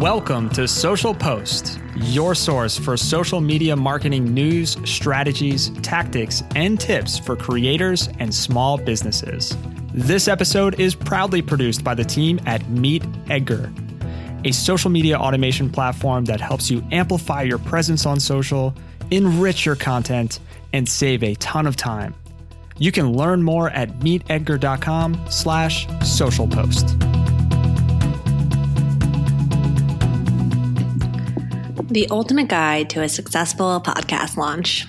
Welcome to Social Post, your source for social media marketing news, strategies, tactics, and tips for creators and small businesses. This episode is proudly produced by the team at Meet Edgar, a social media automation platform that helps you amplify your presence on social, enrich your content, and save a ton of time. You can learn more at meetedgar.com slash social post. The ultimate guide to a successful podcast launch.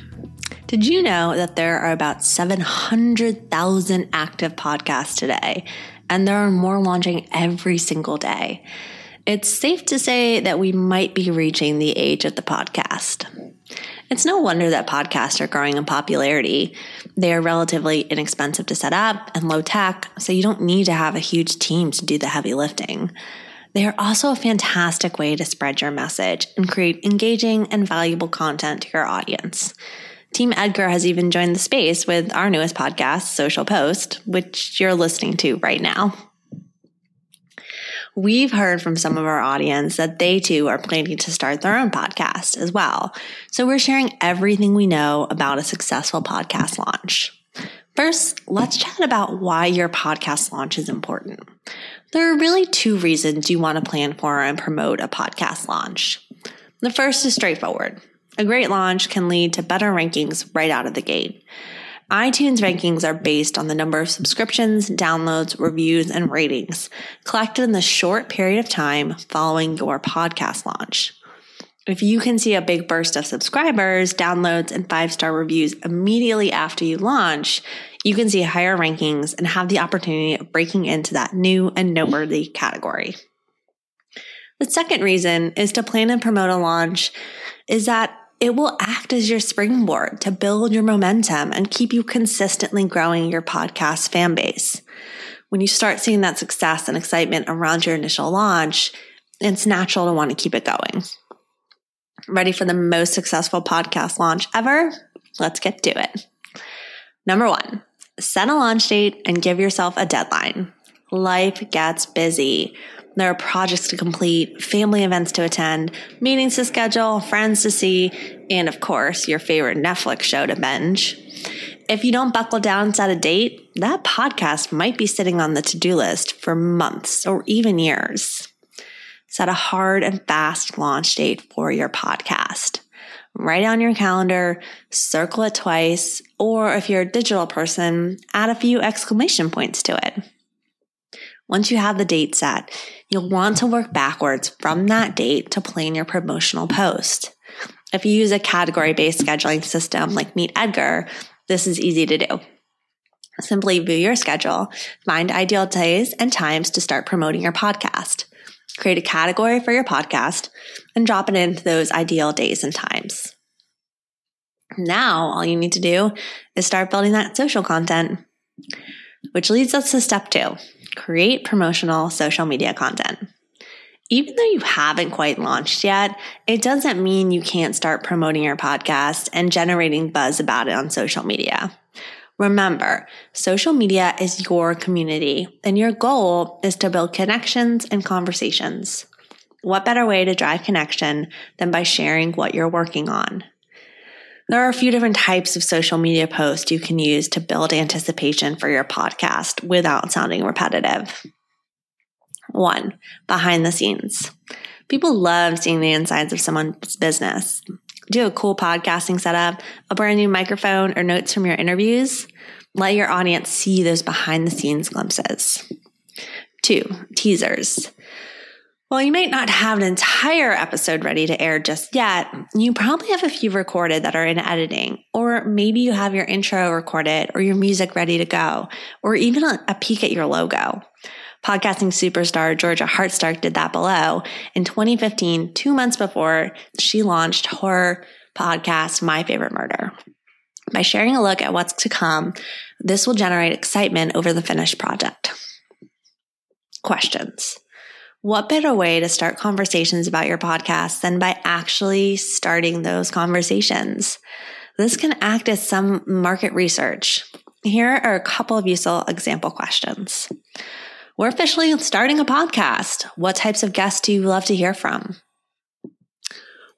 Did you know that there are about 700,000 active podcasts today, and there are more launching every single day? It's safe to say that we might be reaching the age of the podcast. It's no wonder that podcasts are growing in popularity. They are relatively inexpensive to set up and low tech, so you don't need to have a huge team to do the heavy lifting. They are also a fantastic way to spread your message and create engaging and valuable content to your audience. Team Edgar has even joined the space with our newest podcast, Social Post, which you're listening to right now. We've heard from some of our audience that they too are planning to start their own podcast as well. So we're sharing everything we know about a successful podcast launch. First, let's chat about why your podcast launch is important. There are really two reasons you want to plan for and promote a podcast launch. The first is straightforward. A great launch can lead to better rankings right out of the gate. iTunes rankings are based on the number of subscriptions, downloads, reviews, and ratings collected in the short period of time following your podcast launch. If you can see a big burst of subscribers, downloads, and five star reviews immediately after you launch, you can see higher rankings and have the opportunity of breaking into that new and noteworthy category. The second reason is to plan and promote a launch is that it will act as your springboard to build your momentum and keep you consistently growing your podcast fan base. When you start seeing that success and excitement around your initial launch, it's natural to want to keep it going. Ready for the most successful podcast launch ever? Let's get to it. Number one, set a launch date and give yourself a deadline. Life gets busy. There are projects to complete, family events to attend, meetings to schedule, friends to see, and of course, your favorite Netflix show to binge. If you don't buckle down and set a date, that podcast might be sitting on the to do list for months or even years. Set a hard and fast launch date for your podcast write on your calendar, circle it twice, or if you're a digital person, add a few exclamation points to it. Once you have the date set, you'll want to work backwards from that date to plan your promotional post. If you use a category based scheduling system like Meet Edgar, this is easy to do. Simply view your schedule, find ideal days and times to start promoting your podcast create a category for your podcast, and drop it into those ideal days and times. Now, all you need to do is start building that social content, which leads us to step two create promotional social media content. Even though you haven't quite launched yet, it doesn't mean you can't start promoting your podcast and generating buzz about it on social media. Remember, social media is your community, and your goal is to build connections and conversations. What better way to drive connection than by sharing what you're working on? There are a few different types of social media posts you can use to build anticipation for your podcast without sounding repetitive. One, behind the scenes. People love seeing the insides of someone's business do a cool podcasting setup, a brand new microphone, or notes from your interviews. Let your audience see those behind the scenes glimpses. Two, teasers. While you might not have an entire episode ready to air just yet, you probably have a few recorded that are in editing, or maybe you have your intro recorded or your music ready to go, or even a, peek at your logo. Podcasting superstar Georgia Hardstark did that below in 2015, two months before she launched her podcast, My Favorite Murder. By sharing a look at what's to come, this will generate excitement over the finished project. Questions. What better way to start conversations about your podcast than by actually starting those conversations? This can act as some market research. Here are a couple of useful example questions. We're officially starting a podcast. What types of guests do you love to hear from?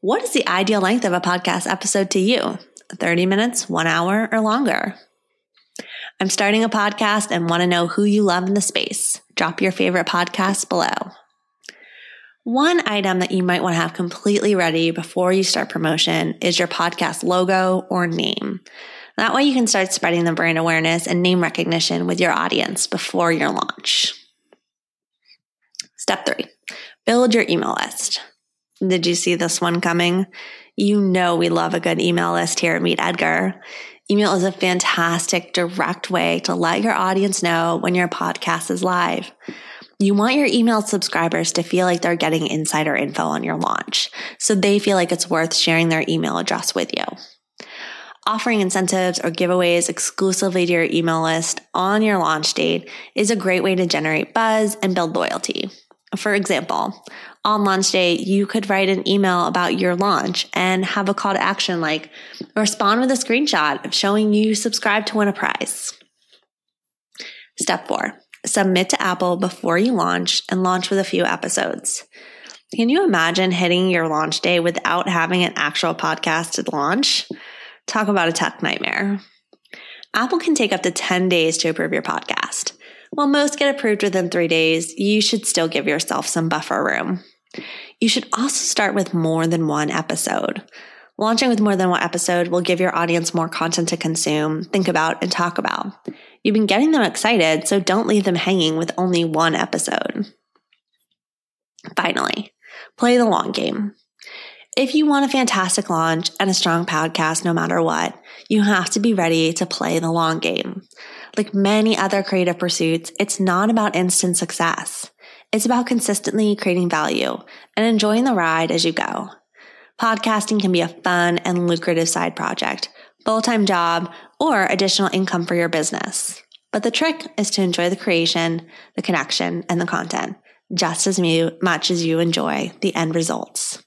What is the ideal length of a podcast episode to you? 30 minutes, one hour, or longer? I'm starting a podcast and want to know who you love in the space. Drop your favorite podcasts below. One item that you might want to have completely ready before you start promotion is your podcast logo or name. That way you can start spreading the brand awareness and name recognition with your audience before your launch. Step three, build your email list. Did you see this one coming? You know we love a good email list here at Meet Edgar. Email is a fantastic direct way to let your audience know when your podcast is live. You want your email subscribers to feel like they're getting insider info on your launch, so they feel like it's worth sharing their email address with you. Offering incentives or giveaways exclusively to your email list on your launch date is a great way to generate buzz and build loyalty. For example, on launch day, you could write an email about your launch and have a call to action like respond with a screenshot of showing you subscribe to win a prize. Step four, submit to Apple before you launch and launch with a few episodes. Can you imagine hitting your launch day without having an actual podcast to launch? Talk about a tech nightmare. Apple can take up to 10 days to approve your podcast. While most get approved within three days, you should still give yourself some buffer room. You should also start with more than one episode. Launching with more than one episode will give your audience more content to consume, think about, and talk about. You've been getting them excited, so don't leave them hanging with only one episode. Finally, play the long game. If you want a fantastic launch and a strong podcast no matter what, you have to be ready to play the long game. Like many other creative pursuits, it's not about instant success. It's about consistently creating value and enjoying the ride as you go. Podcasting can be a fun and lucrative side project, full time job, or additional income for your business. But the trick is to enjoy the creation, the connection, and the content just as much as you enjoy the end results.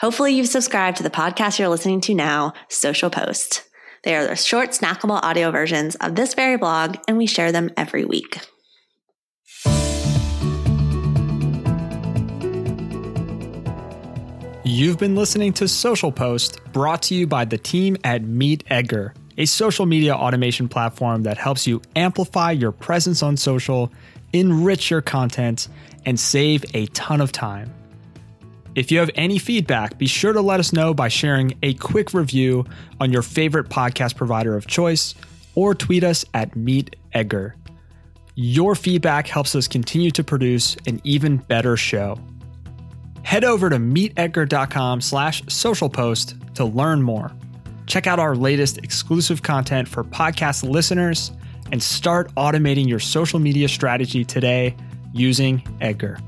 Hopefully, you've subscribed to the podcast you're listening to now, Social Post. They are the short, snackable audio versions of this very blog, and we share them every week. You've been listening to Social Post, brought to you by the team at Meet Edgar, a social media automation platform that helps you amplify your presence on social, enrich your content, and save a ton of time. If you have any feedback, be sure to let us know by sharing a quick review on your favorite podcast provider of choice or tweet us at Meet Edgar. Your feedback helps us continue to produce an even better show head over to meetedgar.com slash social post to learn more. Check out our latest exclusive content for podcast listeners and start automating your social media strategy today using Edgar.